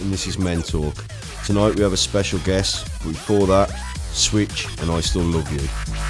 And this is Men Talk. Tonight we have a special guest, but before that, Switch and I Still Love You.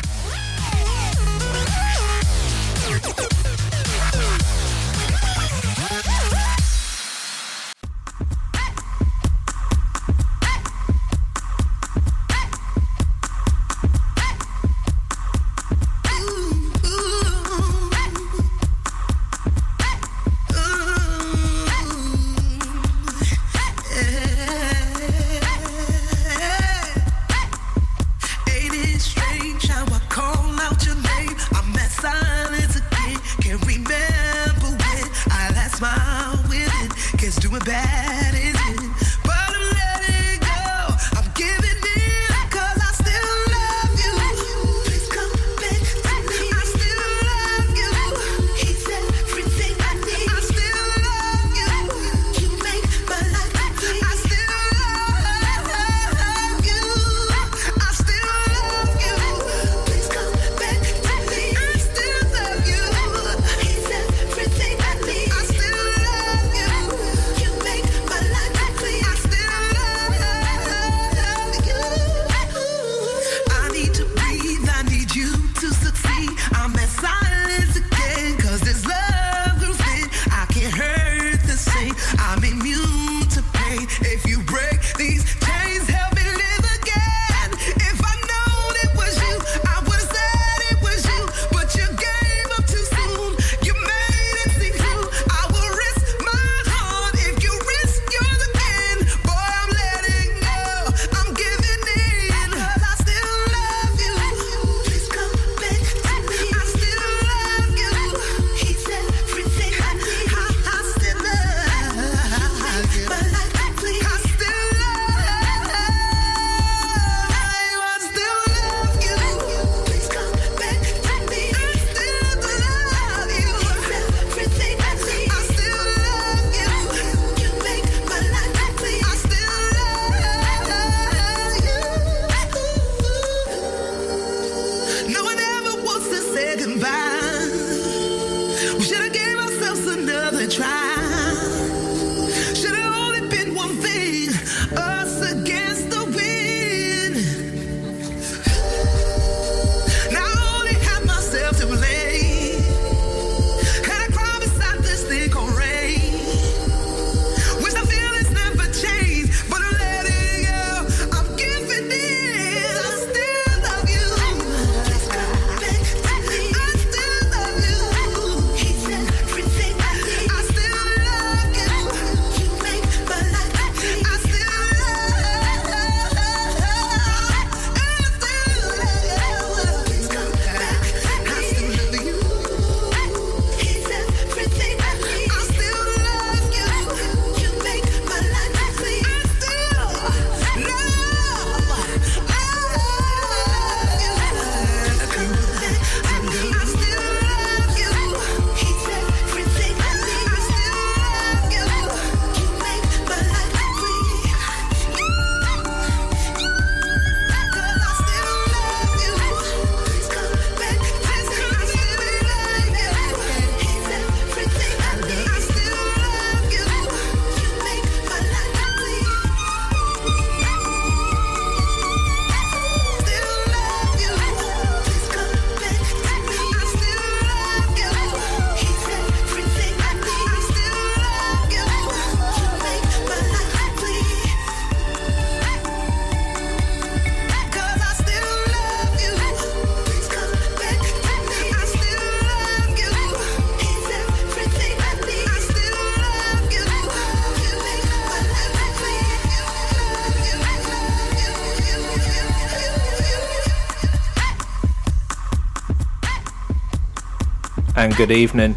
and good evening.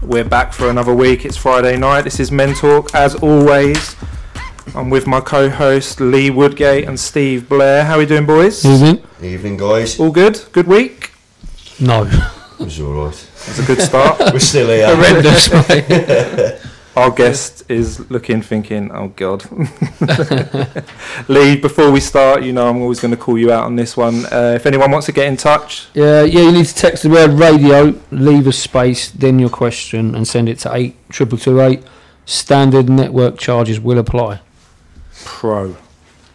We're back for another week. It's Friday night. This is Men Talk. As always, I'm with my co host Lee Woodgate and Steve Blair. How are we doing, boys? Evening. Evening, guys. All good? Good week? No. It was alright. That's a good start. We're still here. Horrendous. Our guest is looking, thinking, "Oh God." Lee, before we start, you know I'm always going to call you out on this one. Uh, if anyone wants to get in touch, Yeah, yeah, you need to text the word radio, leave a space, then your question, and send it to eight triple two eight. Standard network charges will apply. pro,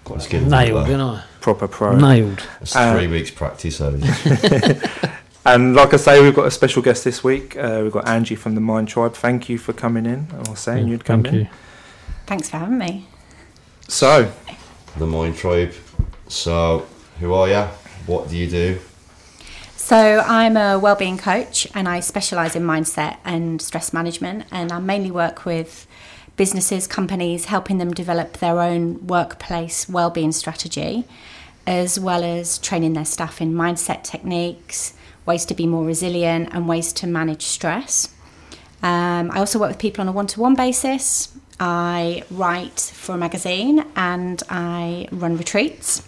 Let's get Nailed, didn't I? proper pro. Nailed. It's Uh, three weeks practice, so And like I say, we've got a special guest this week. Uh, we've got Angie from the Mind Tribe. Thank you for coming in. I was saying you'd come Thank in. you. Thanks for having me. So, the Mind Tribe. So, who are you? What do you do? So, I'm a wellbeing coach and I specialise in mindset and stress management. And I mainly work with businesses, companies, helping them develop their own workplace wellbeing strategy, as well as training their staff in mindset techniques, ways to be more resilient, and ways to manage stress. Um, I also work with people on a one to one basis. I write for a magazine and I run retreats,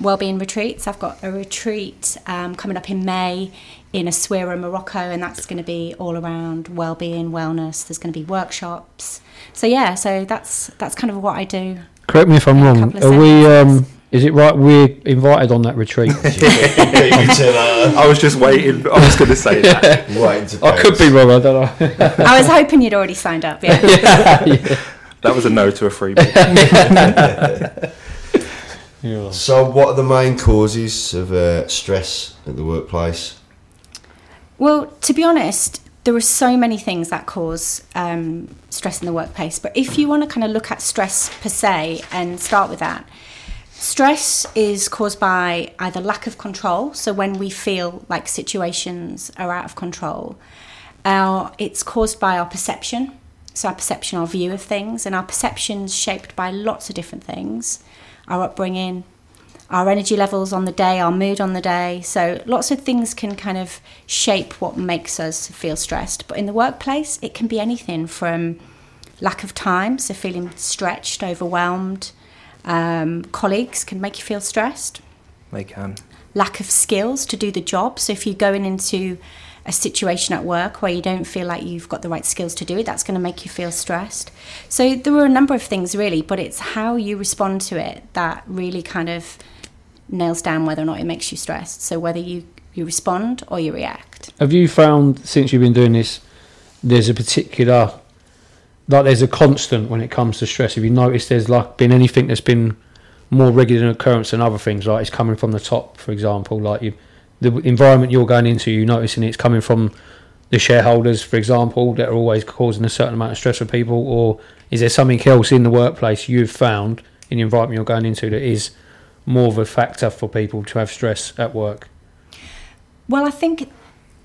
wellbeing retreats. I've got a retreat um, coming up in May in Essaouira, Morocco, and that's going to be all around wellbeing, wellness. There's going to be workshops. So yeah, so that's that's kind of what I do. Correct me if I'm wrong. Are we? Um, is it right we're invited on that retreat? I was just waiting. I was going to say that. Waiting to I could be wrong. I don't know. I was hoping you'd already signed up. Yeah. That was a no to a freebie. Yeah. So, what are the main causes of uh, stress at the workplace? Well, to be honest, there are so many things that cause um, stress in the workplace. But if you want to kind of look at stress per se and start with that, stress is caused by either lack of control. So when we feel like situations are out of control, our, it's caused by our perception. So our perception, our view of things, and our perception's shaped by lots of different things. Our upbringing, our energy levels on the day, our mood on the day. So lots of things can kind of shape what makes us feel stressed. But in the workplace, it can be anything from lack of time, so feeling stretched, overwhelmed. Um, colleagues can make you feel stressed. They can. Lack of skills to do the job. So if you're going into a situation at work where you don't feel like you've got the right skills to do it, that's going to make you feel stressed. So there are a number of things really, but it's how you respond to it that really kind of nails down whether or not it makes you stressed. So whether you, you respond or you react. Have you found since you've been doing this, there's a particular, like there's a constant when it comes to stress? If you notice, there's like been anything that's been more regular in occurrence than other things? Like it's coming from the top, for example, like you, the environment you're going into, you noticing it's coming from the shareholders, for example, that are always causing a certain amount of stress for people, or is there something else in the workplace you've found in the environment you're going into that is more of a factor for people to have stress at work? Well, I think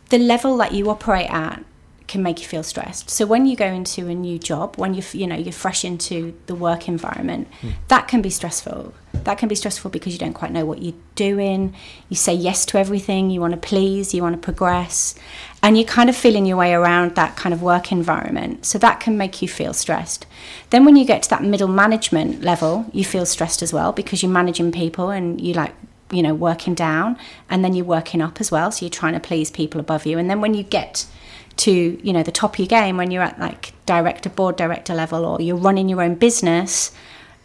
the level that you operate at can make you feel stressed. So when you go into a new job, when you you know you're fresh into the work environment, hmm. that can be stressful. That can be stressful because you don't quite know what you're doing. You say yes to everything. You want to please. You want to progress, and you're kind of feeling your way around that kind of work environment. So that can make you feel stressed. Then when you get to that middle management level, you feel stressed as well because you're managing people and you like you know working down and then you're working up as well so you're trying to please people above you and then when you get to you know the top of your game when you're at like director board director level or you're running your own business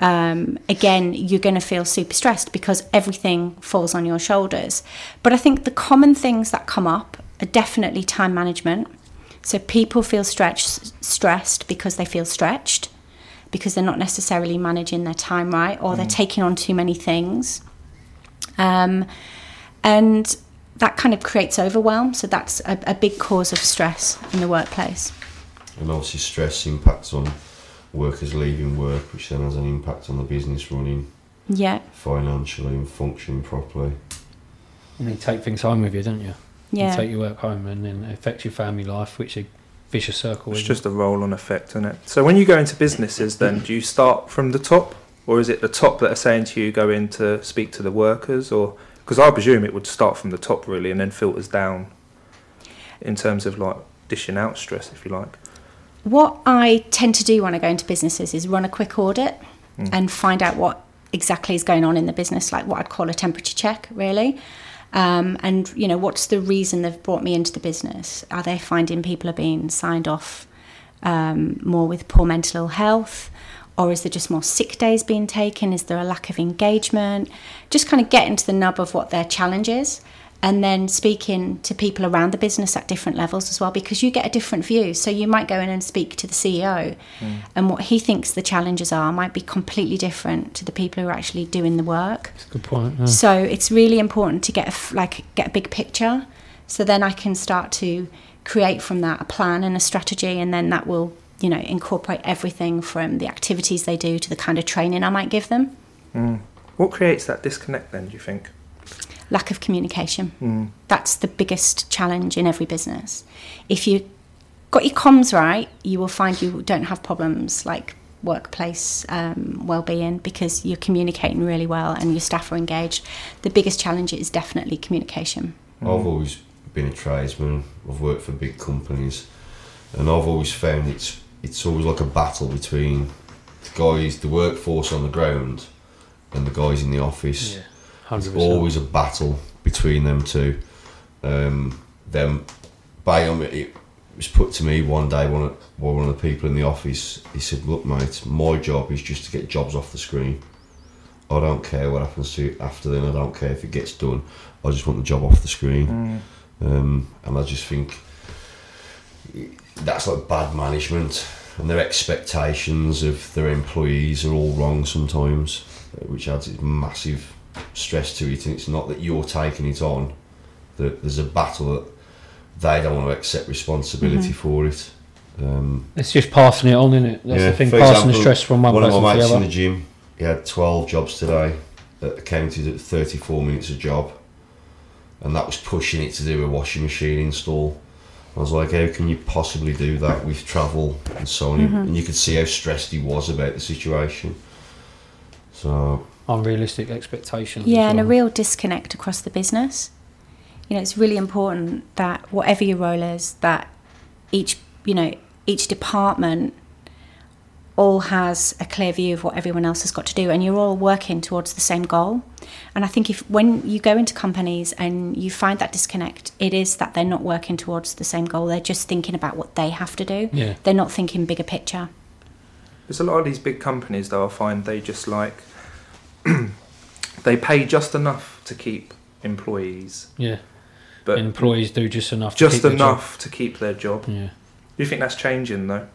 um, again you're going to feel super stressed because everything falls on your shoulders. But i think the common things that come up are definitely time management. So people feel stretched stressed because they feel stretched because they're not necessarily managing their time right or they're taking on too many things. Um, and that kind of creates overwhelm. So that's a, a big cause of stress in the workplace. And obviously, stress impacts on workers leaving work, which then has an impact on the business running Yeah, financially and functioning properly. And you take things home with you, don't you? Yeah. You take your work home and then it affects your family life, which is a vicious circle. It's isn't just a roll on effect, isn't it? So when you go into businesses, then do you start from the top, or is it the top that are saying to you go in to speak to the workers, or because I presume it would start from the top really and then filters down in terms of like dishing out stress, if you like. What I tend to do when I go into businesses is run a quick audit and find out what exactly is going on in the business, like what I'd call a temperature check, really. Um, and you know, what's the reason they've brought me into the business? Are they finding people are being signed off um, more with poor mental health? Or is there just more sick days being taken? Is there a lack of engagement? Just kind of getting to the nub of what their challenge is and then speaking to people around the business at different levels as well because you get a different view. So you might go in and speak to the CEO hmm. and what he thinks the challenges are might be completely different to the people who are actually doing the work. That's a good point. yeah. So it's really important to get a like get a big picture. So then I can start to create from that a plan and a strategy, and then that will you know incorporate everything from the activities they do to the kind of training I might give them. Mm. What creates that disconnect then, do you think? Lack of communication. Mm. That's the biggest challenge in every business. If you got your comms right, you will find you don't have problems like workplace um, well-being because you're communicating really well and your staff are engaged. The biggest challenge is definitely communication. Mm. I've always been a tradesman. I've worked for big companies, and I've always found it's it's always like a battle between the guys, the workforce on the ground, and the guys in the office. Yeah, It's 100%. always a battle between them two. Um, them, by um, it was put to me one day. One of, one of the people in the office, he said, "Look, mate, my job is just to get jobs off the screen. I don't care what happens to it after then. I don't care if it gets done. I just want the job off the screen." Um, and I just think that's like bad management, and their expectations of their employees are all wrong sometimes, uh, which adds its massive stress to it. And it's not that you're taking it on; that there's a battle that they don't want to accept responsibility for it. Um, It's just passing it on, isn't it? That's yeah, the thing, passing example, the stress from one, one person of my to mates the in other. the gym, he had 12 jobs today, that accounted at 34 minutes a job, and that was pushing it to do a washing machine install. I was like, how can you possibly do that with travel and so on? Mm-hmm. And you could see how stressed he was about the situation. So, Unrealistic expectations. Yeah, as and a real disconnect across the business. You know, it's really important that whatever your role is, that each you know each department all has a clear view of what everyone else has got to do, and you're all working towards the same goal. And I think if when you go into companies and you find that disconnect, it is that they're not working towards the same goal. They're just thinking about what they have to do. Yeah. They're not thinking bigger picture. There's a lot of these big companies though. I find they just like they pay just enough to keep employees, Yeah. but employees do just enough. to just keep their job. enough to keep their job. Yeah. Do you think that's changing though?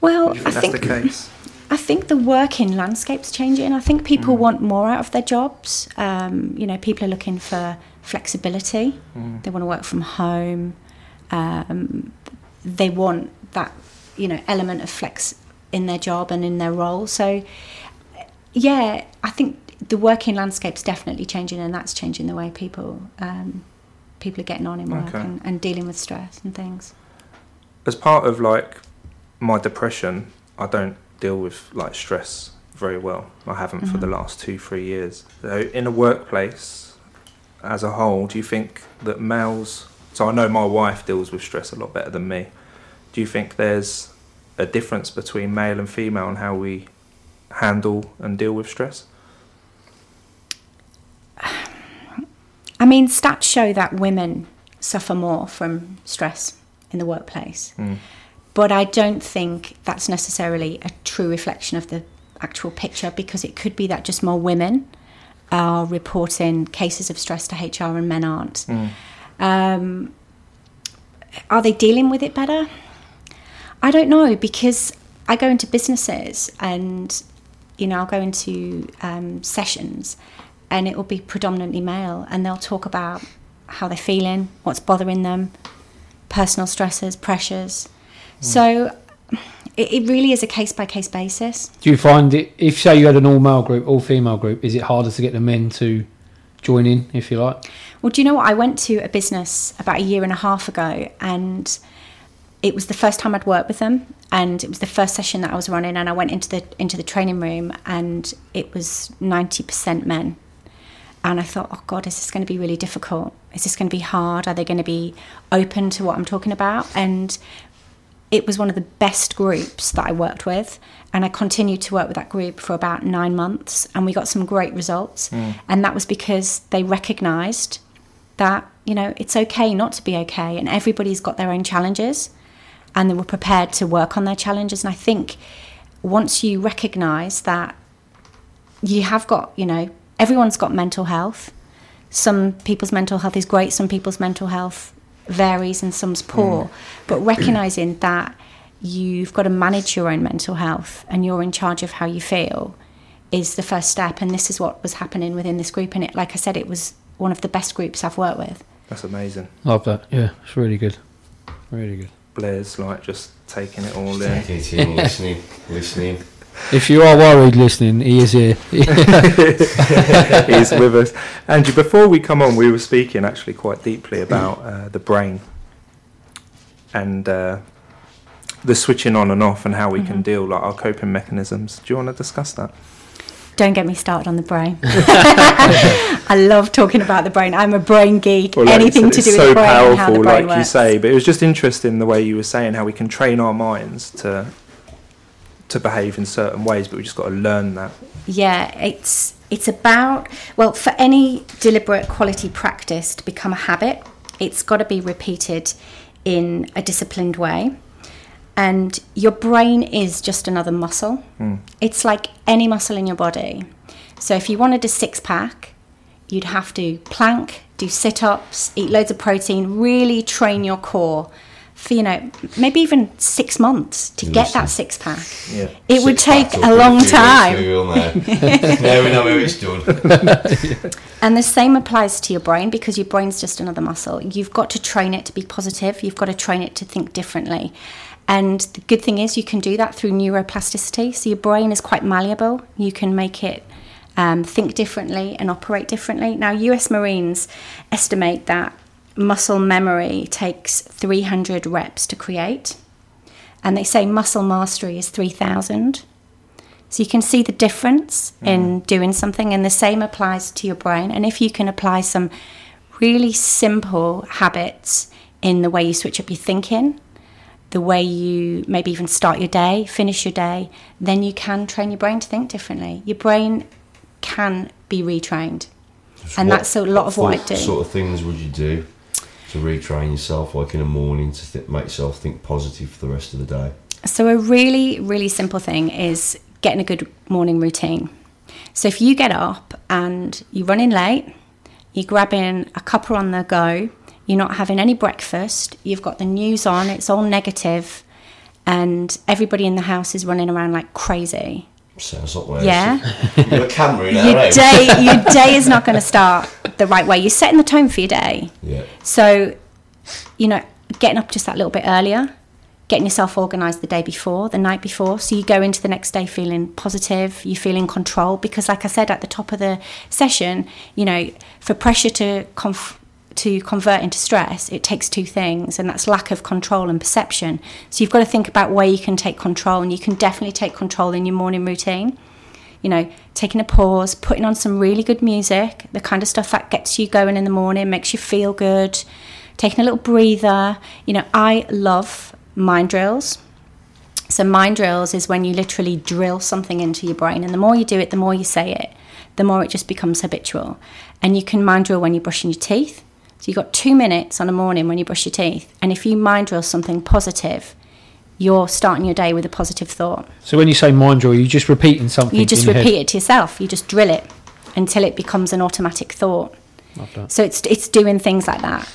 Well, I think that's think the case? I think the working landscape's changing. I think people Mm. want more out of their jobs. Um, you know, people are looking for flexibility. Mm. They want to work from home. Um, they want that, you know, element of flex in their job and in their role. So, yeah, I think the working landscape's definitely changing, and that's changing the way people um, people are getting on in work Okay. and, and dealing with stress and things. As part of like my depression, I don't deal with like stress very well. I haven't for the last two, three years. So in a workplace as a whole, do you think that males so I know my wife deals with stress a lot better than me. Do you think there's a difference between male and female and how we handle and deal with stress? I mean, stats show that women suffer more from stress in the workplace, Mm. But I don't think that's necessarily a true reflection of the actual picture because it could be that just more women are reporting cases of stress to HR and men aren't. Um, are they dealing with it better? I don't know because I go into businesses and you know I'll go into um, sessions and it will be predominantly male and they'll talk about how they're feeling, what's bothering them, personal stresses, pressures. Hmm. So it, it really is a case by case basis. Do you find it if say you had an all male group, all female group, is it harder to get the men to join in, if you like? Well, do you know what? I went to a business about a year and a half ago, and it was the first time I'd worked with them, and it was the first session that I was running. And I went into the into the training room, and it was ninety percent men. And I thought, oh God, is this going to be really difficult? Is this going to be hard? Are they going to be open to what I'm talking about? And it was one of the best groups that I worked with. And I continued to work with that group for about nine months. And we got some great results. Hmm. And that was because they recognized that, you know, it's okay not to be okay. And everybody's got their own challenges. and they were prepared to work on their challenges. And I think once you recognise that you have got, you know, everyone's got mental health. Some people's mental health is great, some people's mental health varies, and some's poor. Mm. But recognizing that you've got to manage your own mental health and you're in charge of how you feel is the first step. And this is what was happening within this group. And it, like I said, it was one of the best groups I've worked with. That's amazing. Love that. Yeah, it's really good. Really good. Blair's like just taking it all in. Take it in, listening, listening. If you are worried listening, he is here. He's with us. Andrew, before we come on, we were speaking actually quite deeply about uh, the brain and uh, the switching on and off and how we can deal, like our coping mechanisms. Do you want to discuss that? Don't get me started on the brain. I love talking about the brain. I'm a brain geek. Well, like Anything said, to it's do with the brain and how powerful, the brain like you say. But it was just interesting the way you were saying how we can train our minds to to behave in certain ways, but we just got to learn that. Yeah, it's it's about well, for any deliberate quality practice to become a habit, it's got to be repeated in a disciplined way. And your brain is just another muscle. Hmm. It's like any muscle in your body. So if you wanted a six pack, you'd have to plank, do sit ups, eat loads of protein, really train your core for, you know, maybe even six months to get that six pack. Yeah. It would take a long time. now. we know how it's done. And the same applies to your brain because your brain's just another muscle. You've got to train it to be positive, you've got to train it to think differently. And the good thing is, you can do that through neuroplasticity. So your brain is quite malleable, you can make it um, think differently and operate differently. Now, US Marines estimate that muscle memory takes 300 reps to create, and they say muscle mastery is 3,000. So you can see the difference in mm. doing something, and the same applies to your brain. And if you can apply some really simple habits in the way you switch up your thinking, the way you maybe even start your day, finish your day, then you can train your brain to think differently. Your brain can be retrained. And What- that's a lot of what I do. What sort of things would you do to retrain yourself, like in the morning, to th- make yourself think positive for the rest of the day? So, a really, really simple thing is getting a good morning routine. So, if you get up and you're running late, you're grabbing a cuppa on the go, you're not having any breakfast, you've got the news on, it's all negative, and everybody in the house is running around like crazy. Sounds like where Yeah. You've got a camera in Your right? day, your day is not going to start the right way. You're setting the tone for your day. Yeah. So, you know, getting up just that little bit earlier, getting yourself organised the day before, the night before, so you go into the next day feeling positive, you feel in control. Because, like I said at the top of the session, you know, for pressure to conf- to convert into stress, it takes two things, and that's lack of control and perception. So you've got to think about where you can take control, and you can definitely take control in your morning routine you know, taking a pause, putting on some really good music, the kind of stuff that gets you going in the morning, makes you feel good, taking a little breather. You know, I love mind drills. So, mind drills is when you literally drill something into your brain, and the more you do it, the more you say it, the more it just becomes habitual. And you can mind drill when you're brushing your teeth. So, you've got two minutes on a morning when you brush your teeth, and if you mind drill something positive, you're starting your day with a positive thought. So when you say mind drill, you're just repeating something. You just in your head. repeat it to yourself. You just drill it until it becomes an automatic thought. So it's it's doing things like that.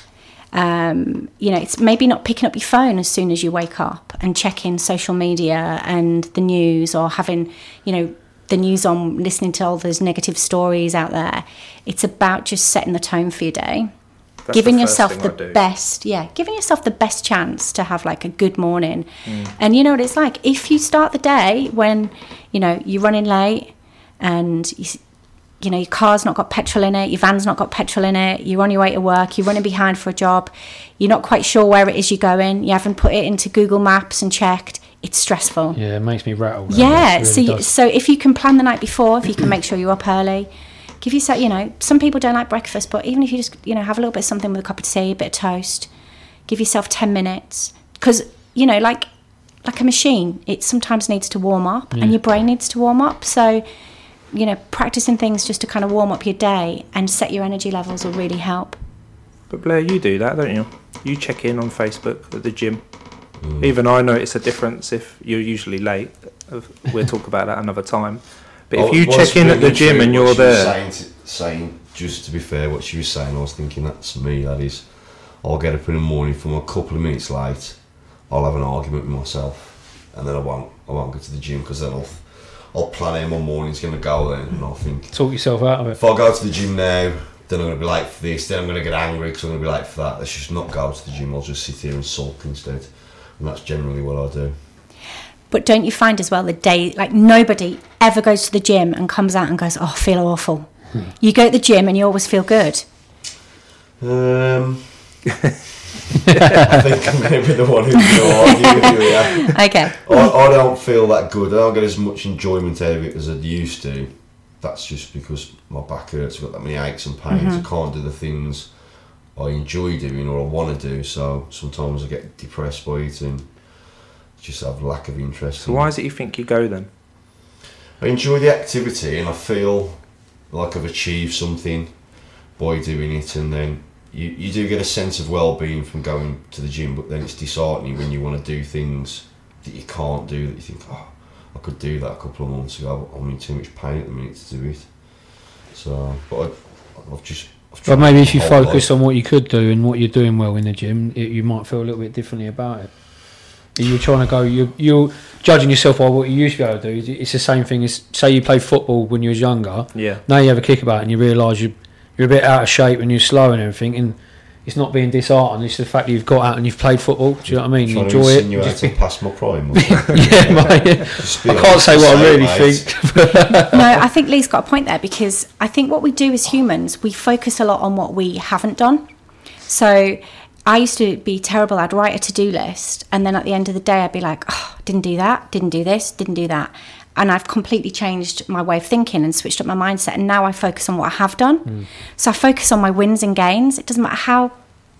Um, you know, it's maybe not picking up your phone as soon as you wake up and checking social media and the news or having, you know, the news on, listening to all those negative stories out there. It's about just setting the tone for your day That's giving the yourself the best yeah giving yourself the best chance to have like a good morning. Mm. and you know what it's like? If you start the day when you know you're running late and you, you know your car's not got petrol in it your van's not got petrol in it you're on your way to work you're running behind for a job you're not quite sure where it is you're going you haven't put it into google maps and checked it's stressful. Yeah, it makes me rattle. yeah, It so you, so if you can plan the night before, if you can make sure you're up early, give yourself, you know, some people don't like breakfast, but even if you just, you know, have a little bit of something with a cup of tea, a bit of toast, give yourself 10 minutes because, you know, like like a machine, it sometimes needs to warm up and your brain needs to warm up. So, you know, practicing things just to kind of warm up your day and set your energy levels will really help. But Blair, you do that, don't you? You check in on Facebook at the gym. Even I notice a difference if you're usually late. We'll talk about that another time. But if Oh, you what's check in at the gym and you're there, Saying, to, saying, just to be fair, what she was saying, I was thinking that's me. That is, I'll get up in the morning from a couple of minutes late. I'll have an argument with myself, and then I won't. I won't go to the gym because then I'll, I'll plan in my morning's going to go then, and I'll think Talk yourself out of it. if I go to the gym now, then I'm going to be late for this. Then I'm going to get angry because I'm going to be late for that. Let's just not go to the gym. I'll just sit here and sulk instead, and that's generally what I do. But don't you find as well the day, like nobody ever goes to the gym and comes out and goes, oh, I feel awful. You go to the gym and you always feel good. Um, I think I'm going to be the one who's going to argue with you here. Okay. I, I don't feel that good. I don't get as much enjoyment out of it as I used to. That's just because my back hurts. I've got that many aches and pains. I can't do the things I enjoy doing or I want to do. So sometimes I get depressed by it and just have lack of interest. so in why it. is it you think you go then? I enjoy the activity and I feel like I've achieved something by doing it and then you, you do get a sense of well-being from going to the gym but then it's disheartening when you want to do things that you can't do that you think oh I could do that a couple of months ago I'm in too much pain at the minute to do it so but I, I've just I've But maybe if you focus life. on what you could do and what you're doing well in the gym, it, you might feel a little bit differently about it. You're trying to go. You you're judging yourself by what you used to be able to do. It's the same thing as say you played football when you was younger. Yeah. Now you have a kick about and you realise you you're a bit out of shape and you're slow and everything. And it's not being disheartened. It's the fact that you've got out and you've played football. Do you know what I mean? You enjoy it. insinuate Just be- past my prime yeah, mate. Just be I can't say what I say it, really mate. think. no, I think Lee's got a point there because I think what we do as humans, we focus a lot on what we haven't done. So I used to be terrible. I'd write a to do list, and then at the end of the day, I'd be like, oh, didn't do that, didn't do this, didn't do that. And I've completely changed my way of thinking and switched up my mindset. And now I focus on what I have done. Hmm. So I focus on my wins and gains. It doesn't matter how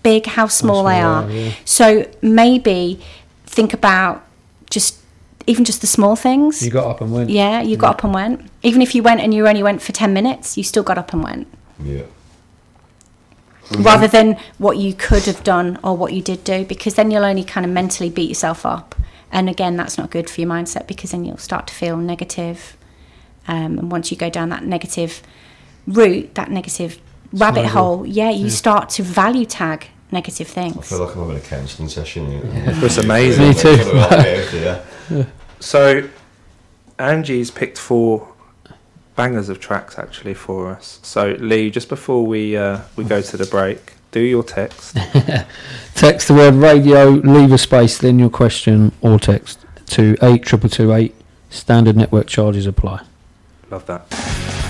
big, how small they small are. they are, yeah. So maybe think about just even just the small things. You got up and went. Yeah, you got up and went. Even if you went and you only went for 10 minutes, you still got up and went. yeah Rather than what you could have done or what you did do, because then you'll only kind of mentally beat yourself up. And again, that's not good for your mindset because then you'll start to feel negative. Um, and once you go down that negative route, that negative rabbit Snowball. hole, yeah, you start to value tag negative things. I feel like I'm having a counselling session here. It's amazing. Me too. So Angie's picked four bangers of tracks actually for us. So Lee, just before we uh, we go to the break, do your text. Text the word radio, leave a space, then your question, or text to eight triple two eight. Standard network charges apply. Love that.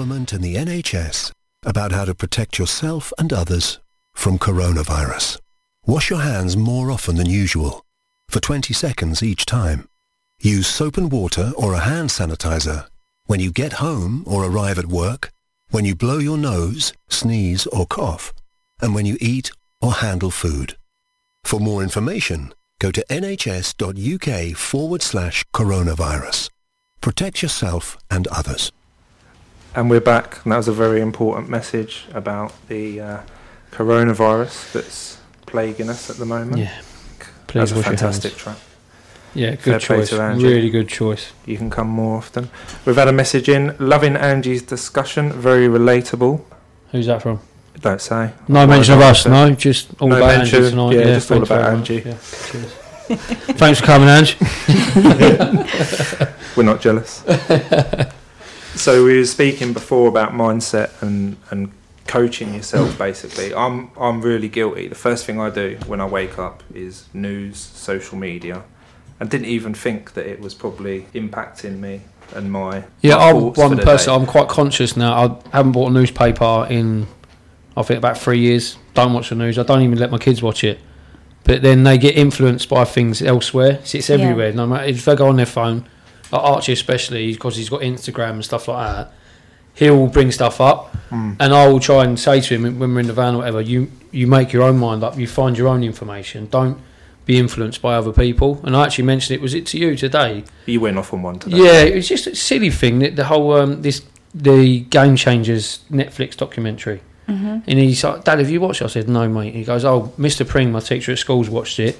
Government and the NHS about how to protect yourself and others from coronavirus. Wash your hands more often than usual, for 20 seconds each time. Use soap and water or a hand sanitizer when you get home or arrive at work, when you blow your nose, sneeze or cough, and when you eat or handle food. For more information, go to nhs.uk forward slash coronavirus. Protect yourself and others. And we're back, and that was a very important message about the uh, coronavirus that's plaguing us at the moment. Yeah. That's Please a wash your hands. fantastic track. Yeah, Fair good play choice. Angie. Really good choice. You can come more often. We've had a message in, loving Angie's discussion, very relatable. Who's that from? Don't say. No mention of us, no. Just all No about mention, Angie tonight. yeah, just all about. Angie. Yeah, cheers. Thanks for coming, Ange. We're not jealous. so we were speaking before about mindset and, and coaching yourself basically. I'm I'm really guilty. The first thing I do when I wake up is news, social media. I didn't even think that it was probably impacting me and my Yeah, my I'm one person. day. I'm quite conscious now. I haven't bought a newspaper in, I think, about three years. Don't watch the news. I don't even let my kids watch it. But then they get influenced by things elsewhere. See, It's Yeah. everywhere. No matter if they go on their phone, like Archie especially, because he's got Instagram and stuff like that. He'll bring stuff up, Hmm. and I will try and say to him when we're in the van or whatever. You you make your own mind up. You find your own information. Don't be influenced by other people. And I actually mentioned it. Was it to you today? You went off on one today. Yeah, it was just a silly thing that the whole um, this the Game Changers Netflix documentary. Mm-hmm. And he's like, Dad, have you watched it? I said, No, mate. He goes, Oh, Mr. Pring, my teacher at school's watched it.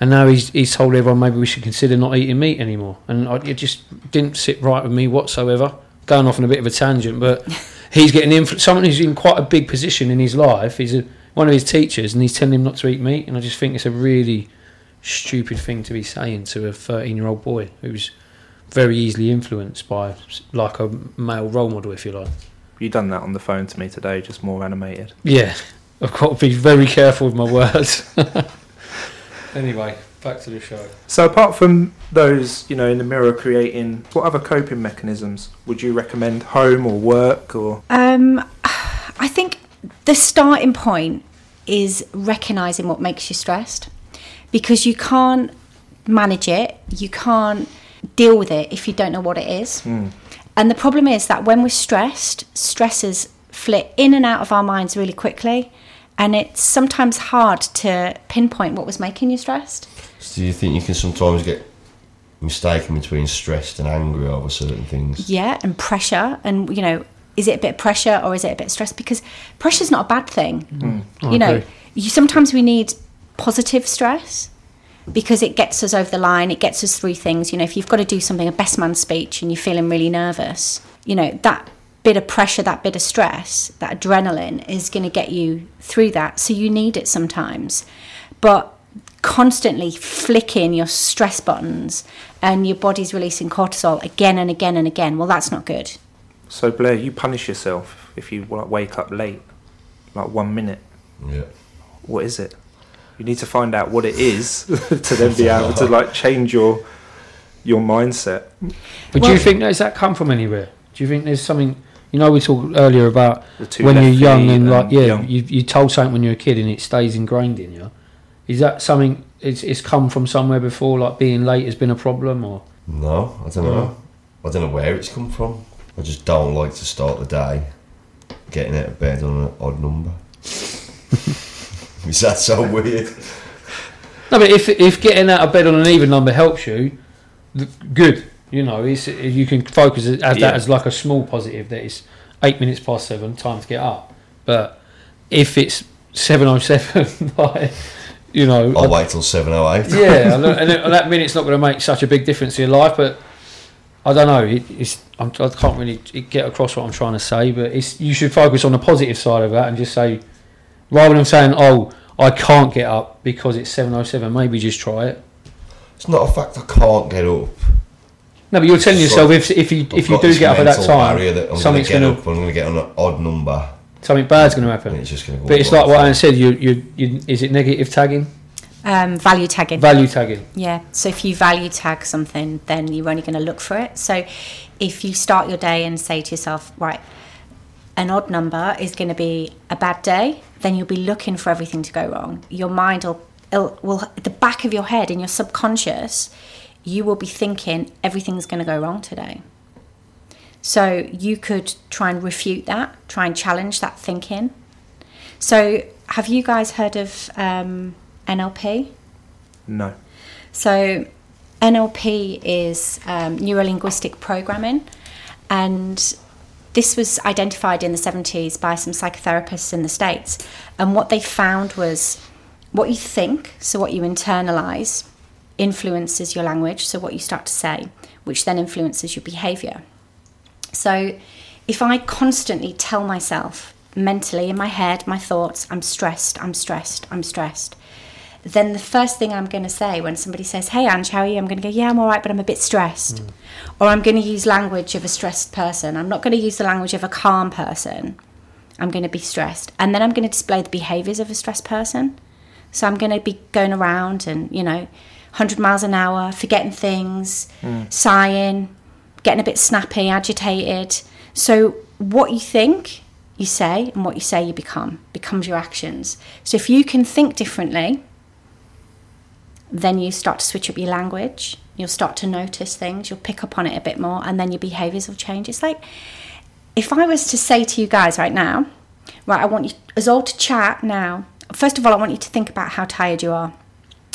And now he's, he's told everyone maybe we should consider not eating meat anymore. And I, it just didn't sit right with me whatsoever. Going off on a bit of a tangent, but he's getting influ- someone who's in quite a big position in his life. He's a, one of his teachers, and he's telling him not to eat meat. And I just think it's a really stupid thing to be saying to a 13 year old boy who's very easily influenced by like a male role model, if you like. You done that on the phone to me today, just more animated. Yeah, I've got to be very careful with my words. anyway, back to the show. So apart from those, you know, in the mirror creating, what other coping mechanisms would you recommend? Home or work or Um, I think the starting point is recognizing what makes you stressed because you can't manage it, you can't deal with it if you don't know what it is. And the problem is that when we're stressed, stresses flit in and out of our minds really quickly. And it's sometimes hard to pinpoint what was making you stressed. So do you think you can sometimes get mistaken between stressed and angry over certain things? Yeah, and pressure. And, you know, is it a bit of pressure or is it a bit of stress? Because pressure's not a bad thing. Mm. Mm, I you know, you sometimes we need positive stress because it gets us over the line. It gets us through things. You know, if you've got to do something, a best man speech, and you're feeling really nervous, you know that bit of pressure, that bit of stress, that adrenaline is going to get you through that. So you need it sometimes, but constantly flicking your stress buttons and your body's releasing cortisol again and again and again. Well, that's not good. so Blair, you punish yourself if you like, wake up late, like one minute. Yeah. What is it? You need to find out what it is to then be able to like change your your mindset. But do you think does that come from anywhere? Do you think there's something? You know, we talked earlier about when you're young feet and like yeah, young. you you told something when you're a kid and it stays ingrained in you. Is that something? It's it's come from somewhere before, like being late has been a problem, or No, I don't know. I don't know where it's come from. I just don't like to start the day getting out of bed on an odd number. Is that so weird? no? But if if getting out of bed on an even number helps you, good. You know, it's, you can focus as Yeah. that as like a small positive that it's eight minutes past seven, time to get up. But if it's seven oh seven, like you know, I'll wait till seven oh eight. yeah, and, that minute's not going to make such a big difference in your life. But I don't know. It, it's I'm, I can't really get across what I'm trying to say. But it's you should focus on the positive side of that and just say, rather than saying, "Oh, I can't get up because it's 7:07," maybe just try it. It's not a fact I can't get up. No, but you're telling So, yourself if if you I've if you do get up at that time, that I'm going to something's get going to. I'm going to get on an odd number, something bad's going to happen. it's just going to. But it's like what I said. You, you you is it negative tagging? Um, value tagging. Value tagging. Yeah. So if you value tag something, then you're only going to look for it. So if you start your day and say to yourself, right, an odd number is going to be a bad day, then you'll be looking for everything to go wrong. Your mind will, it'll, will the back of your head in your subconscious, you will be thinking everything's going to go wrong today. So you could try and refute that, try and challenge that thinking. So have you guys heard of um, NLP? No. So, NLP is um, neuro linguistic programming, and this was identified in the 70s by some psychotherapists in the States. And what they found was what you think, so what you internalize, influences your language, so what you start to say, which then influences your behavior. So, if I constantly tell myself mentally in my head, my thoughts, I'm stressed, I'm stressed, I'm stressed, then the first thing I'm going to say when somebody says, Hey, Ange, how are you? I'm going to go, Yeah, I'm all right, but I'm a bit stressed. Hmm. Or I'm going to use language of a stressed person. I'm not going to use the language of a calm person. I'm going to be stressed. And then I'm going to display the behaviors of a stressed person. So I'm going to be going around and, you know, 100 miles an hour, forgetting things, hmm. sighing, getting a bit snappy, agitated. So what you think, you say, and what you say, you become, becomes your actions. So if you can think differently, then you start to switch up your language. You'll start to notice things. You'll pick up on it a bit more, and then your behaviors will change. It's like if I was to say to you guys right now, right, I want you us all to chat now. First of all, I want you to think about how tired you are.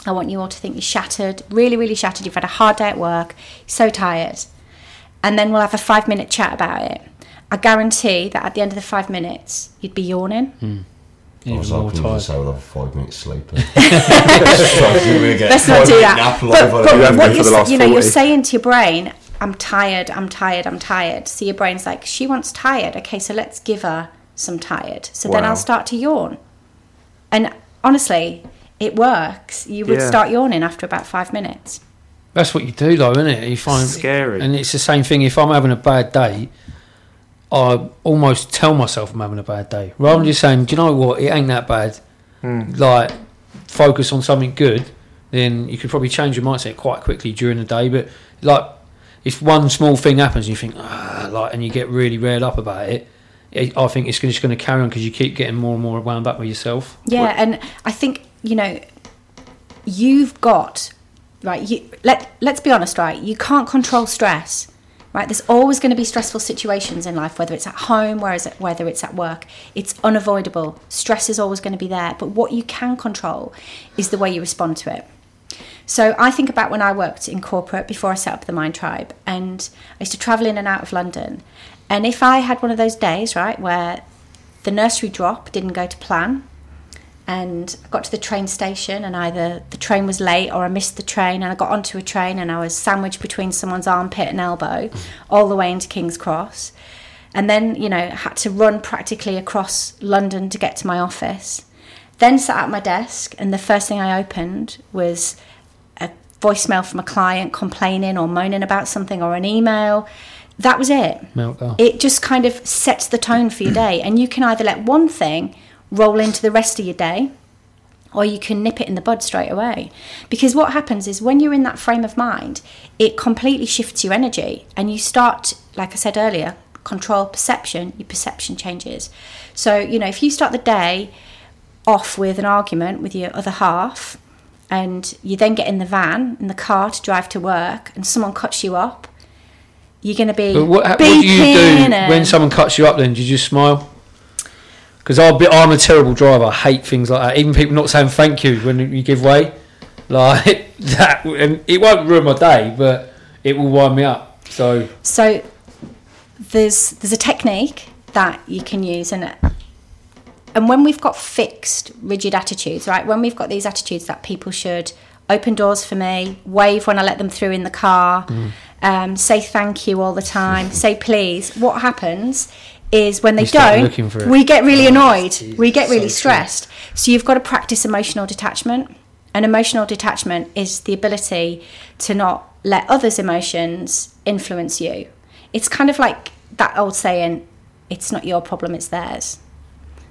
I want you all to think you're shattered, really, really shattered. You've had a hard day at work, so tired. And then we'll have a five minute chat about it. I guarantee that at the end of the five minutes, you'd be yawning. Hmm. I was more hoping you would tired. say we'll have a five minute sleep. then. Let's Let's not do that. But, but You what you're, for the sa- last you know, you're saying to your brain, "I'm tired. I'm tired. I'm tired." So your brain's like, "She wants tired. Okay, so let's give her some tired." So then I'll start to yawn. And honestly, it works. You would Yeah. start yawning after about five minutes. That's what you do, though, isn't it? You find Scary. and it's the same thing. If I'm having a bad day, I almost tell myself I'm having a bad day, rather than just saying, "Do you know what? It ain't that bad." Hmm. Like, focus on something good. Then you could probably change your mindset quite quickly during the day. But like, if one small thing happens, you think, ah, like, and you get really riled up about it. It, I think it's gonna- just going to carry on because you keep getting more and more wound up with yourself. Yeah, and I think you know, you've got right. You let let's be honest, right? You can't control stress, right? There's always going to be stressful situations in life, whether it's at home, whereas whether it's at work. It's unavoidable. Stress is always going to be there, but what you can control is the way you respond to it. So I think about when I worked in corporate before I set up the Mind Tribe, and I used to travel in and out of London. And if I had one of those days, right, where the nursery drop didn't go to plan, and I got to the train station, and either the train was late or I missed the train, and I got onto a train and I was sandwiched between someone's armpit and elbow, all the way into King's Cross, and then you know had to run practically across London to get to my office. Then sat at my desk, and the first thing I opened was a voicemail from a client complaining or moaning about something, or an email. That was it Meltdown. it just kind of sets the tone for your day and you can either let one thing roll into the rest of your day or you can nip it in the bud straight away because what happens is when you're in that frame of mind it completely shifts your energy and you start like i said earlier control perception your perception changes so you know if you start the day off with an argument with your other half and you then get in the van in the car to drive to work and someone cuts you up you're going to be But what, what do you do when someone cuts you up? Then do you just smile? Because I'm a terrible driver. I hate things like that. Even people not saying thank you when you give way, like that, and it won't ruin my day, but it will wind me up. So So there's there's a technique that you can use and and when we've got fixed rigid attitudes, right? When we've got these attitudes that people should open doors for me, wave when I let them through in the car, um, say thank you all the time, say please. What happens is when they don't, looking for it. we get really Oh, annoyed, we get really so true. stressed. So you've got to practice emotional detachment. And emotional detachment is the ability to not let others' emotions influence you. It's kind of like that old saying, it's not your problem, it's theirs.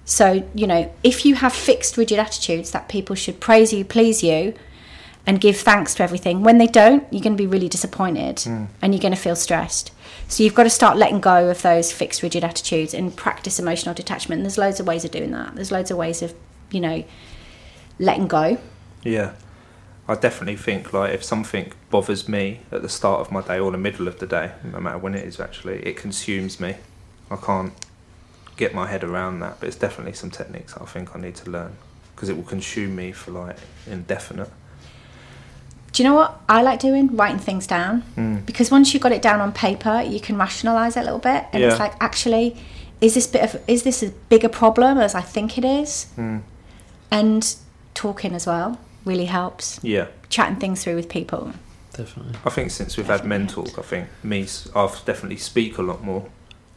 So, you know, if you have fixed, rigid attitudes that people should praise you, please you, and give thanks to everything, when they don't, you're going to be really disappointed hmm. and you're going to feel stressed. So, you've got to start letting go of those fixed, rigid attitudes and practice emotional detachment. And there's loads of ways of doing that. There's loads of ways of, you know, letting go. Yeah. I definitely think like if something bothers me at the start of my day or the middle of the day, no matter when it is actually, it consumes me. I can't get my head around that, but it's definitely some techniques I think I need to learn because it will consume me for like indefinite. Do you know what I like doing? Writing things down. Hmm. Because once you've got it down on paper, you can rationalize it a little bit. And Yeah. it's like, actually, is this bit of is this a bigger problem as I think it is? Hmm. And talking as well really helps. Yeah. Chatting things through with people. Definitely. I think since we've had men talk, I think me, I've definitely speak a lot more,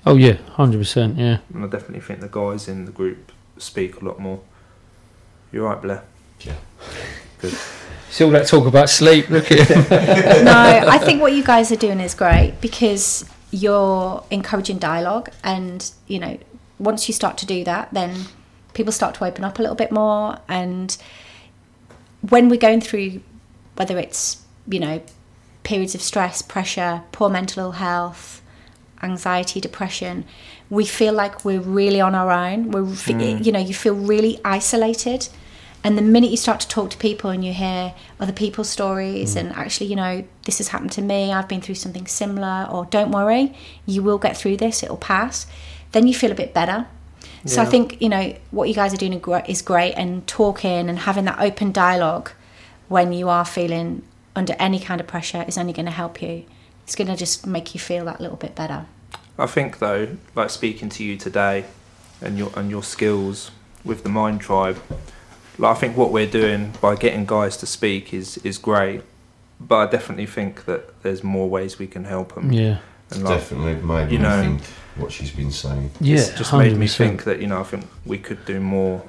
Oh yeah, hundred percent. Yeah. and I definitely think the guys in the group speak a lot more. You're right, Blair. Yeah. Good. It's all that talk about sleep. Look at no, I think what you guys are doing is great because you're encouraging dialogue, and you know, once you start to do that, then people start to open up a little bit more. And when we're going through, whether it's you know, periods of stress, pressure, poor mental health, anxiety, depression, we feel like we're really on our own. We're, fe- hmm. you know, you feel really isolated. And the minute you start to talk to people and you hear other people's stories mm. and actually, you know, this has happened to me, I've been through something similar, or don't worry, you will get through this, it'll pass, then you feel a bit better. So I think, you know, what you guys are doing is is great and talking and having that open dialogue when you are feeling under any kind of pressure is only going to help you. It's going to just make you feel that little bit better. I think though, like speaking to you today, and your and your skills with the Mind Tribe, like I think what we're doing by getting guys to speak is is great, but I definitely think that there's more ways we can help them. yeah. and like, Definitely made you me know- think what she's been saying. Yeah. it's just made me think that you know I think we could do more.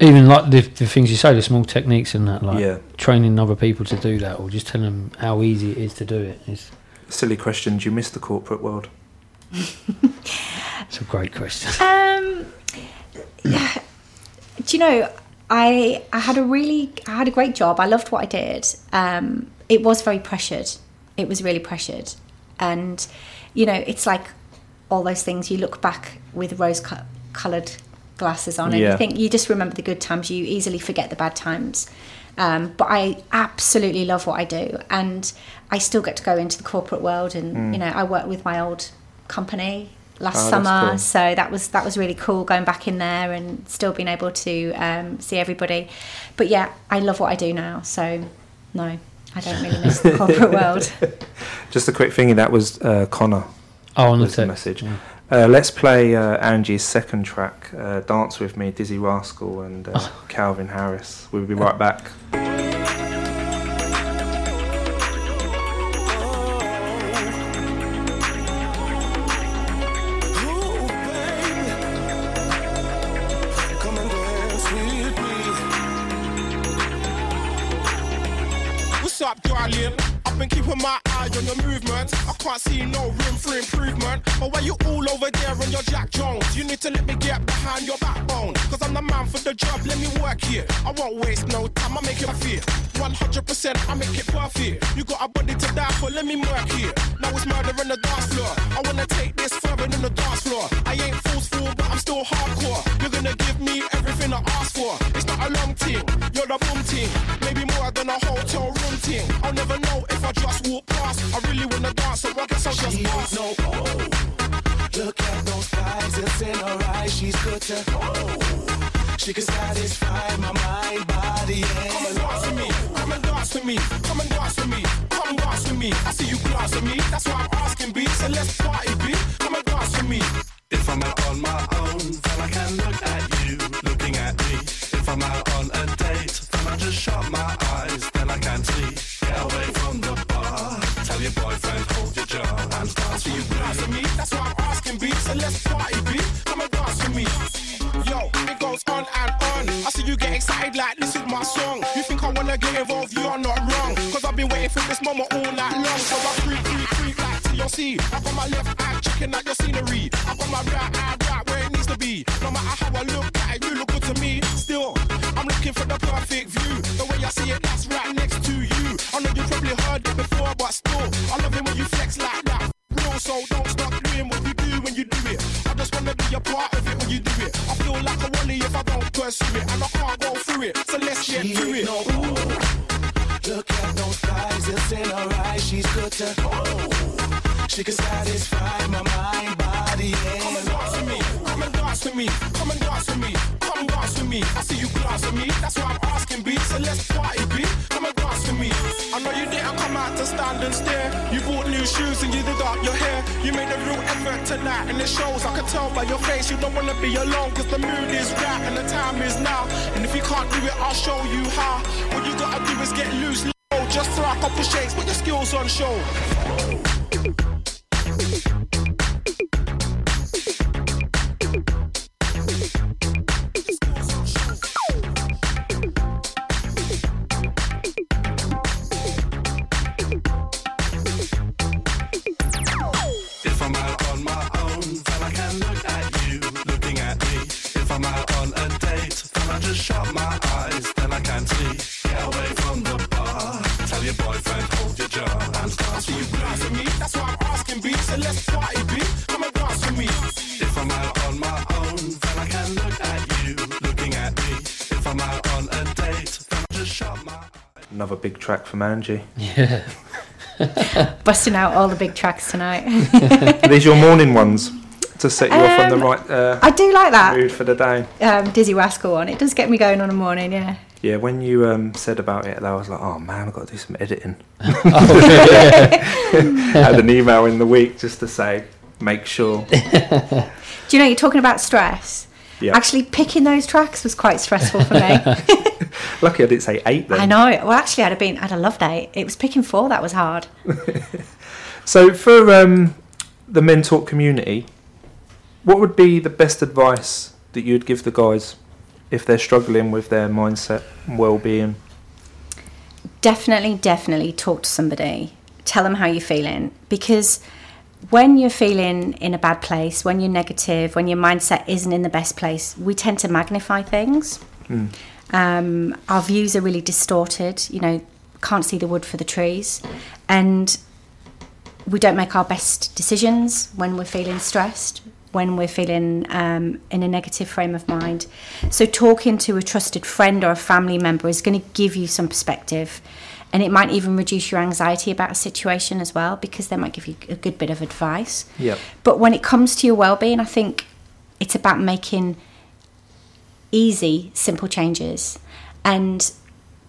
Even like the, the things you say, the small techniques and that, like yeah, training other people to do that, or just telling them how easy it is to do it. It's, silly question. Do you miss the corporate world? it's a great question. Um, yeah. Do you know, I I had a really I had a great job. I loved what I did. Um, it was very pressured. It was really pressured, and you know, it's like all those things. You look back with rose-colored glasses on, and Yeah. you think you just remember the good times. You easily forget the bad times. Um, but I absolutely love what I do, and I still get to go into the corporate world. And you know, I work with my old company last Oh, summer, cool. so that was that was really cool going back in there and still being able to um, see everybody. But yeah, I love what I do now, so no, I don't really miss the corporate world. Just a quick thingy. That was uh, Connor. Oh, on the was message. yeah. Uh, let's play uh, Angie's second track, uh, "Dance with Me," Dizzee Rascal and uh, Calvin Harris. We'll be right back. On your movement. I can't see no room for improvement. But why you all over there on your Jack Jones? You need to let me get behind your backbone. Cause I'm the man for the job, let me work here. I won't waste no time, I make it feel. 100% I make it perfect. You got a body to die for, let me work here. Now it's murder on the dance floor. I wanna take this further than the dance floor. I ain't fool's forceful, but I'm still hardcore. You're gonna give me everything I ask for. It's not a long thing, you're the boom thing. Maybe more than a hotel room thing. I'll never know if I just walk past. I really wanna dance, so I guess I'll just pass. No, oh. Look at those thighs, it's in her eyes. She's good to oh. She can satisfy my mind, Another big track from Angie. Yeah. Busting out all the big tracks tonight. Are these your morning ones to set you off on the Um, right uh, I do like that mood for the day? um, Dizzee Rascal one. It does get me going on a morning, yeah. Yeah, when you um, said about it, I was like, oh man, I've got to do some editing. Had an email in the week just to say, make sure. Do you know, you're talking about stress. Yeah. Actually, picking those tracks was quite stressful for me. Lucky I didn't say eight then. I know. Well, actually, I'd have been, I'd have loved eight. It was picking four that was hard. So for um, the Men Talk community, what would be the best advice that you'd give the guys if they're struggling with their mindset and well-being? Definitely, definitely talk to somebody. Tell them how you're feeling because when you're feeling in a bad place, when you're negative, when your mindset isn't in the best place, we tend to magnify things. Um, our views are really distorted. You know, can't see the wood for the trees, and we don't make our best decisions when we're feeling stressed, when we're feeling um, in a negative frame of mind. So, talking to a trusted friend or a family member is going to give you some perspective. And it might even reduce your anxiety about a situation as well because they might give you a good bit of advice. Yep. But when it comes to your well-being, I think it's about making easy, simple changes, and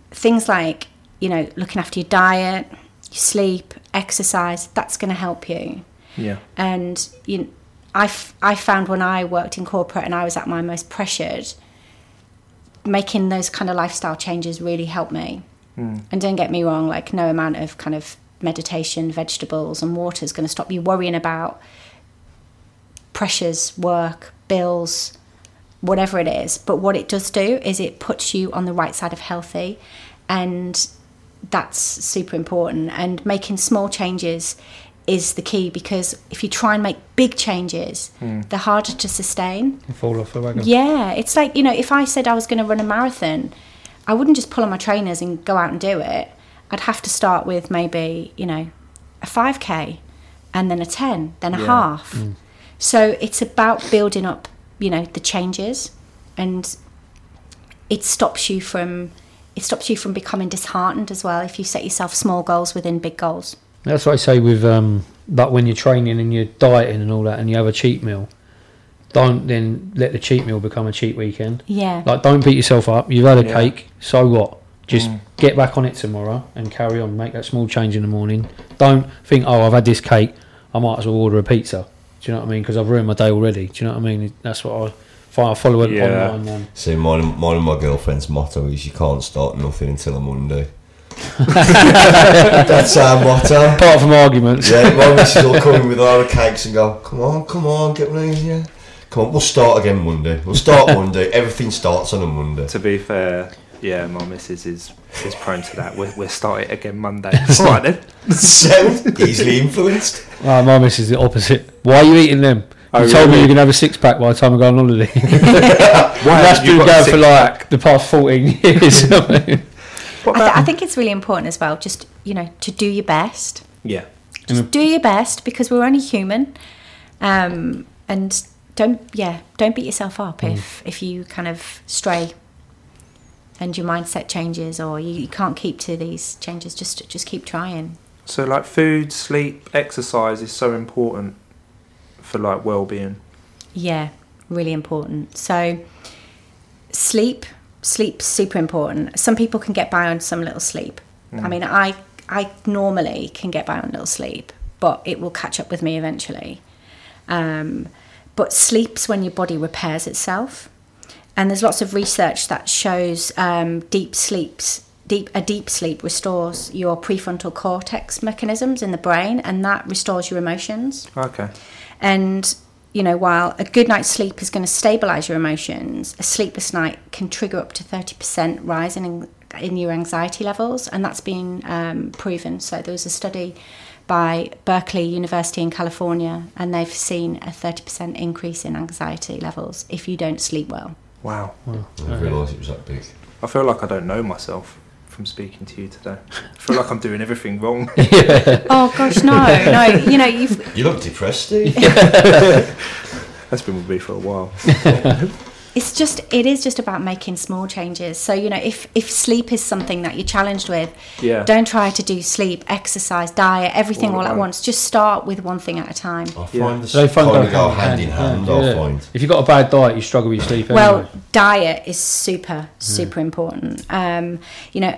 things like you know looking after your diet, your sleep, exercise. That's going to help you. Yeah. And you, I, f- I found when I worked in corporate and I was at my most pressured, making those kind of lifestyle changes really helped me. Hmm. And don't get me wrong, like no amount of kind of meditation, vegetables, and water is going to stop you worrying about pressures, work, bills, whatever it is. But what it does do is it puts you on the right side of healthy, and that's super important. And making small changes is the key because if you try and make big changes, hmm. they're harder to sustain. Fall off the wagon. Yeah, it's like, you know, if I said I was going to run a marathon, I wouldn't just pull on my trainers and go out and do it. I'd have to start with maybe, you know, a 5K and then a 10, then a Yeah. half. So it's about building up, you know, the changes and it stops you from it stops you from becoming disheartened as well if you set yourself small goals within big goals. That's what I say with um, like when you're training and you're dieting and all that, and you have a cheat meal. Don't then let the cheat meal become a cheat weekend. Yeah. Like, don't beat yourself up. You've had a Yeah. cake, so what? Just get back on it tomorrow and carry on. Make that small change in the morning. Don't think, oh, I've had this cake. I might as well order a pizza. Do you know what I mean? Because I've ruined my day already. Do you know what I mean? That's what I fi- I follow it Yeah. online. Um, See, mine, and- mine and my girlfriend's motto is you can't start nothing until a Monday. That's our motto. apart from arguments. Yeah, my missus will come in with all the cakes and go, come on, come on, get one of these, yeah. Come on, we'll start again Monday. We'll start Monday. Everything starts on a Monday. To be fair, yeah, my missus is is prone to that. We're, we'll start it again Monday. right then. Sound easily influenced. Oh, my miss is the opposite. Why are you eating them? Oh, you told me you're gonna have a six pack by the time I go on holiday. Why That's have you been going for like the past 14 years. I, th- I think it's really important as well, just you know, to do your best. yeah. Just do your best because we're only human, um, and don't yeah, don't beat yourself up if if you kind of stray, and your mindset changes or you, you can't keep to these changes. Just just keep trying. So like food, sleep, exercise is so important for like well-being. Yeah, really important. So, sleep, sleep's super important. Some people can get by on some little sleep. I mean, I I normally can get by on little sleep, but it will catch up with me eventually. Um, but sleep's when your body repairs itself, and there's lots of research that shows um, deep sleeps. Deep, a deep sleep restores your prefrontal cortex mechanisms in the brain, and that restores your emotions. Okay. And you know, while a good night's sleep is going to stabilize your emotions, a sleepless night can trigger up to thirty percent rise in in your anxiety levels, and that's been um, proven. So there was a study by Berkeley University in California, and they've seen a thirty percent increase in anxiety levels if you don't sleep well. Wow. Hmm. I didn't realise it was that big. I feel like I don't know myself from speaking to you today. I feel like I'm doing everything wrong. Oh gosh, no, no, you know you've You look depressed, eh? Steve. That's been with me for a while. it's just it is just about making small changes so you know if if sleep is something that you're challenged with Yeah. don't try to do sleep exercise diet everything All all, at at once. once just start with one thing at a time I Yeah. find this So they kind find of go hand in hand. yeah. I find. If you've got a bad diet, you struggle with your sleep. well anyway. diet is super super important um you know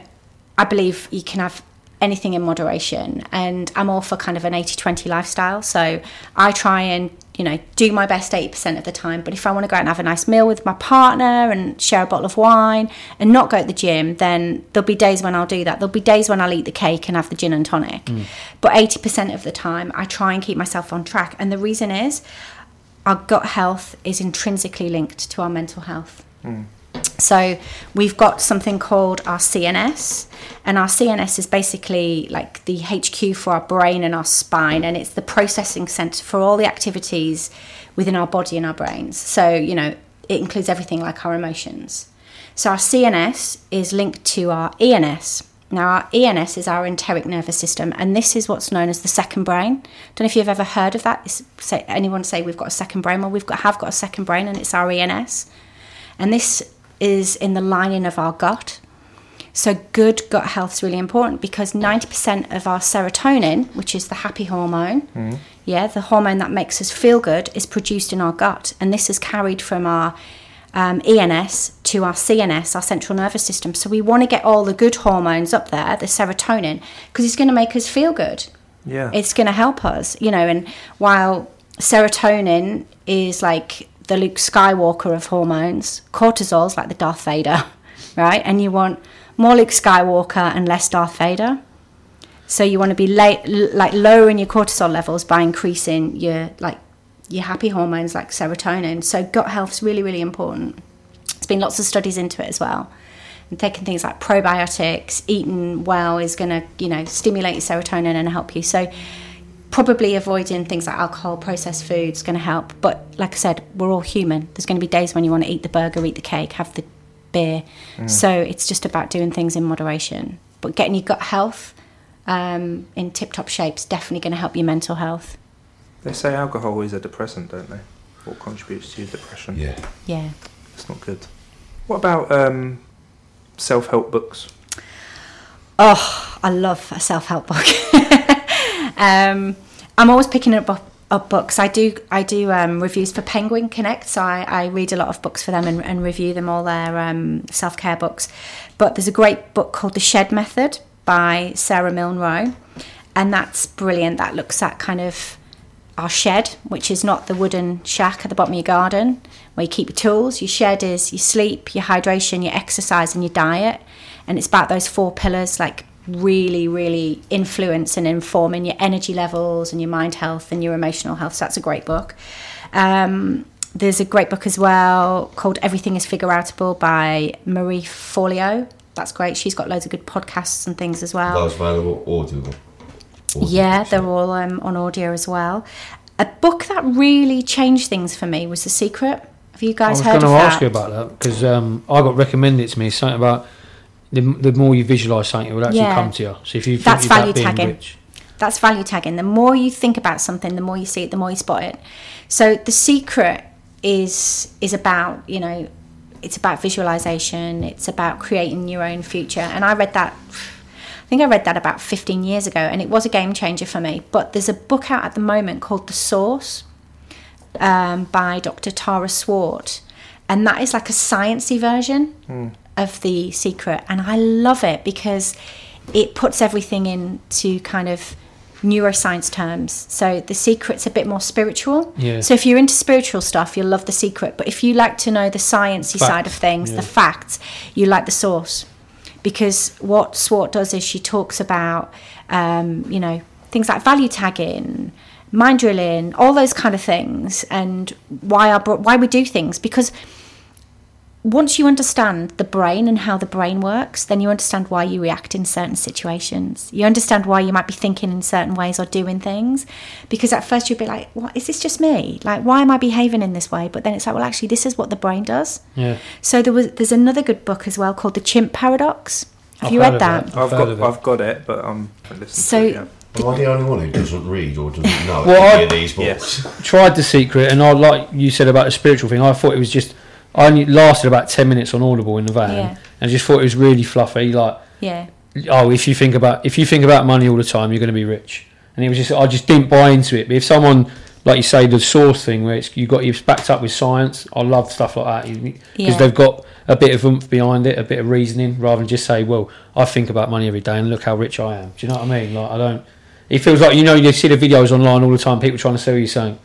i believe you can have anything in moderation and i'm all for kind of an 80-20 lifestyle so i try and you know do my best 80% of the time. But if i want to go out and have a nice meal with my partner and share a bottle of wine and not go to the gym then there'll be days when i'll do that. There'll be days when i'll eat the cake and have the gin and tonic. Mm. But 80% of the time i try and keep myself on track. And the reason is our gut health is intrinsically linked to our mental health. Mm. So we've got something called our CNS, and our CNS is basically like the HQ for our brain and our spine, and it's the processing center for all the activities within our body and our brains. So, you know, it includes everything like our emotions. So our CNS is linked to our ENS. Now, our ENS is our enteric nervous system, and this is what's known as the second brain. Don't know if you've ever heard of that. Is- say, anyone say we've got a second brain? Well, we've got have got a second brain, and it's our ENS, and this is in the lining of our gut. So, good gut health is really important because 90% of our serotonin, which is the happy hormone, yeah, the hormone that makes us feel good, is produced in our gut. And this is carried from our um, ENS to our CNS, our central nervous system. So, we want to get all the good hormones up there, the serotonin, because it's going to make us feel good Yeah. it's going to help us, you know. And while serotonin is like the Luke Skywalker of hormones, cortisol's like the Darth Vader, right? And you want more Luke Skywalker and less Darth Vader. So you want to be late, like lowering your cortisol levels by increasing your like your happy hormones like serotonin. So gut health's really really important. There's been lots of studies into it as well. And taking things like probiotics, eating well is going to, you know, stimulate your serotonin and help you. So probably avoiding things like alcohol, processed foods is going to help. But like I said, we're all human. There's going to be days when you want to eat the burger, eat the cake, have the beer. So it's just about doing things in moderation. But getting your gut health um, in tip-top shape is definitely going to help your mental health. They say alcohol is a depressant, don't they? Or contributes to your depression. Yeah. Yeah. It's not good. What about um, self-help books? Oh, I love a self-help book. um, I'm always picking up, up books. I do I do um, reviews for Penguin Connect, so I, I read a lot of books for them and, and review them all their um, self-care books. But there's a great book called The Shed Method by Sarah Milne and that's brilliant. That looks at kind of our shed, which is not the wooden shack at the bottom of your garden where you keep your tools. Your shed is your sleep, your hydration, your exercise, and your diet. And it's about those four pillars, like really, really influence and inform in your energy levels and your mind health and your emotional health. So that's a great book. Um, there's a great book as well called Everything is Figure Outable by Marie Forleo. That's great. She's got loads of good podcasts and things as well. Those available audible. Audible, Yeah, they're all um, on audio as well. A book that really changed things for me was The Secret. Have you guys heard of that? I guys was going to ask you about that because um, I got recommended to me something about the, the more you visualise something, it will actually Yeah. come to you. So if you think That's about value being tagging. rich, That's value tagging. The more you think about something, the more you see it, the more you spot it. So the secret is is about you know, it's about visualization. It's about creating your own future. And I read that. I think I read that about 15 years ago, and it was a game changer for me. But there's a book out at the moment called The Source um, by Dr. Tara Swart, and that is like a sciencey version of The Secret, and I love it because it puts everything into kind of neuroscience terms. So The Secret's a bit more spiritual. Yeah. So if you're into spiritual stuff, you'll love The Secret. But if you like to know the sciencey side of things, yeah. the facts, you like The Source because what Swart does is she talks about, um, you know, things like value tagging, mind drilling, all those kind of things, and why our why we do things. Because once you understand the brain and how the brain works, then you understand why you react in certain situations. You understand why you might be thinking in certain ways or doing things. Because at first you'd be like, "What is this just me? Like, why am I behaving in this way?" But then it's like, well, actually, this is what the brain does. yeah. So there was there's another good book as well called The Chimp Paradox. Have I've you read of that? that. I've got it. I've got it, but I'm listening So- to it. Yeah. Am I the only one who doesn't read or doesn't know Well, any I- of these books? Yes. tried the secret, and I like you said about the spiritual thing. I thought it was just. I only lasted about ten minutes on Audible in the van, Yeah. and I just thought it was really fluffy. Like, Yeah. oh, if you think about if you think about money all the time, you're going to be rich. And it was just I just didn't buy into it. But if someone like you say the source thing where it's you got you backed up with science, I love stuff like that because Yeah. they've got a bit of oomph behind it, a bit of reasoning, rather than just say, well, I think about money every day and look how rich I am. Do you know what I mean? Like I don't. It feels like you know you see the videos online all the time. People trying to sell you saying,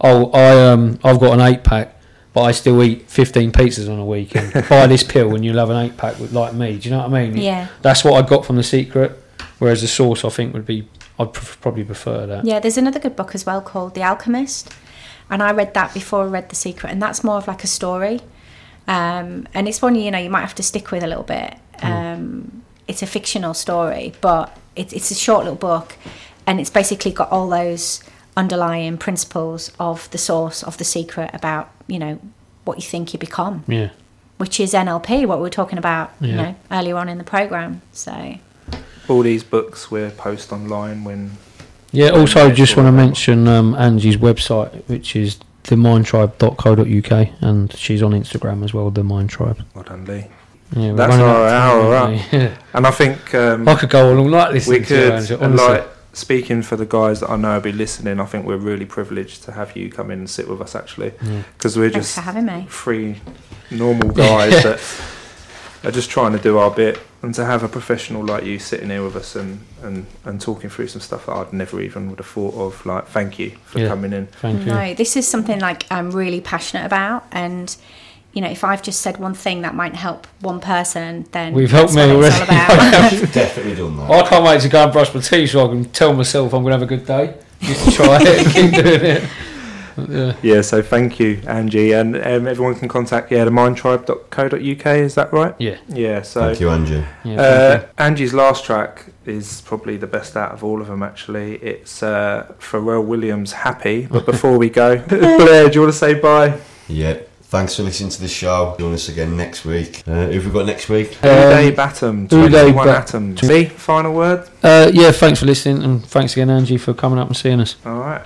"Oh, I um I've got an eight pack." But I still eat 15 pizzas on a week and buy this pill and you'll have an eight pack with, like me. Do you know what I mean? Yeah. That's what I got from the secret. Whereas the source, I think, would be I'd pr- probably prefer that. Yeah, there's another good book as well called The Alchemist, and I read that before I read The Secret, and that's more of like a story, um, and it's one you know you might have to stick with a little bit. Um, it's a fictional story, but it's it's a short little book, and it's basically got all those underlying principles of the source of the secret about you know what you think you become, Yeah. which is NLP, what we were talking about you know earlier on in the program. So All these books we'll post online when Yeah. Also, I just want to mention um, Angie's website, which is themindtribe.co.uk, and she's on Instagram as well, the Mind Tribe. well done, Lee. Yeah, That's our hour time, up. aren't? And I think um, I could go along like this. we could, and honestly. like speaking for the guys that I know will be listening, I think we're really privileged to have you come in and sit with us actually, Yeah. because we're thanks just for having me. three normal guys that are just trying to do our bit, and to have a professional like you sitting here with us and, and, and talking through some stuff that I'd never even would have thought of. Like, thank you for Yeah. coming in. Thank you. No, this is something like I'm really passionate about, and you know, if I've just said one thing that might help one person, then We've helped me what it's all already. Definitely done that. I can't wait to go and brush my teeth so I can tell myself I'm going to have a good day. Just try it keep doing it. Yeah. Yeah, so thank you, Angie, and um, everyone can contact yeah the mindtribe.co.uk. Is that right? Yeah. Yeah. So Thank you, Angie. yeah Uh, thank Angie's last track is probably the best out of all of them. Actually, it's uh, Pharrell Williams' "Happy." But before we go, Blair, do you want to say bye? Yeah. Thanks for listening to the show. Join us again next week. Uh, who have we got next week? Um, Uday Batum, 21 Bat- Atoms. See, final word? Uh, yeah, thanks for listening and thanks again, Angie, for coming up and seeing us. All right.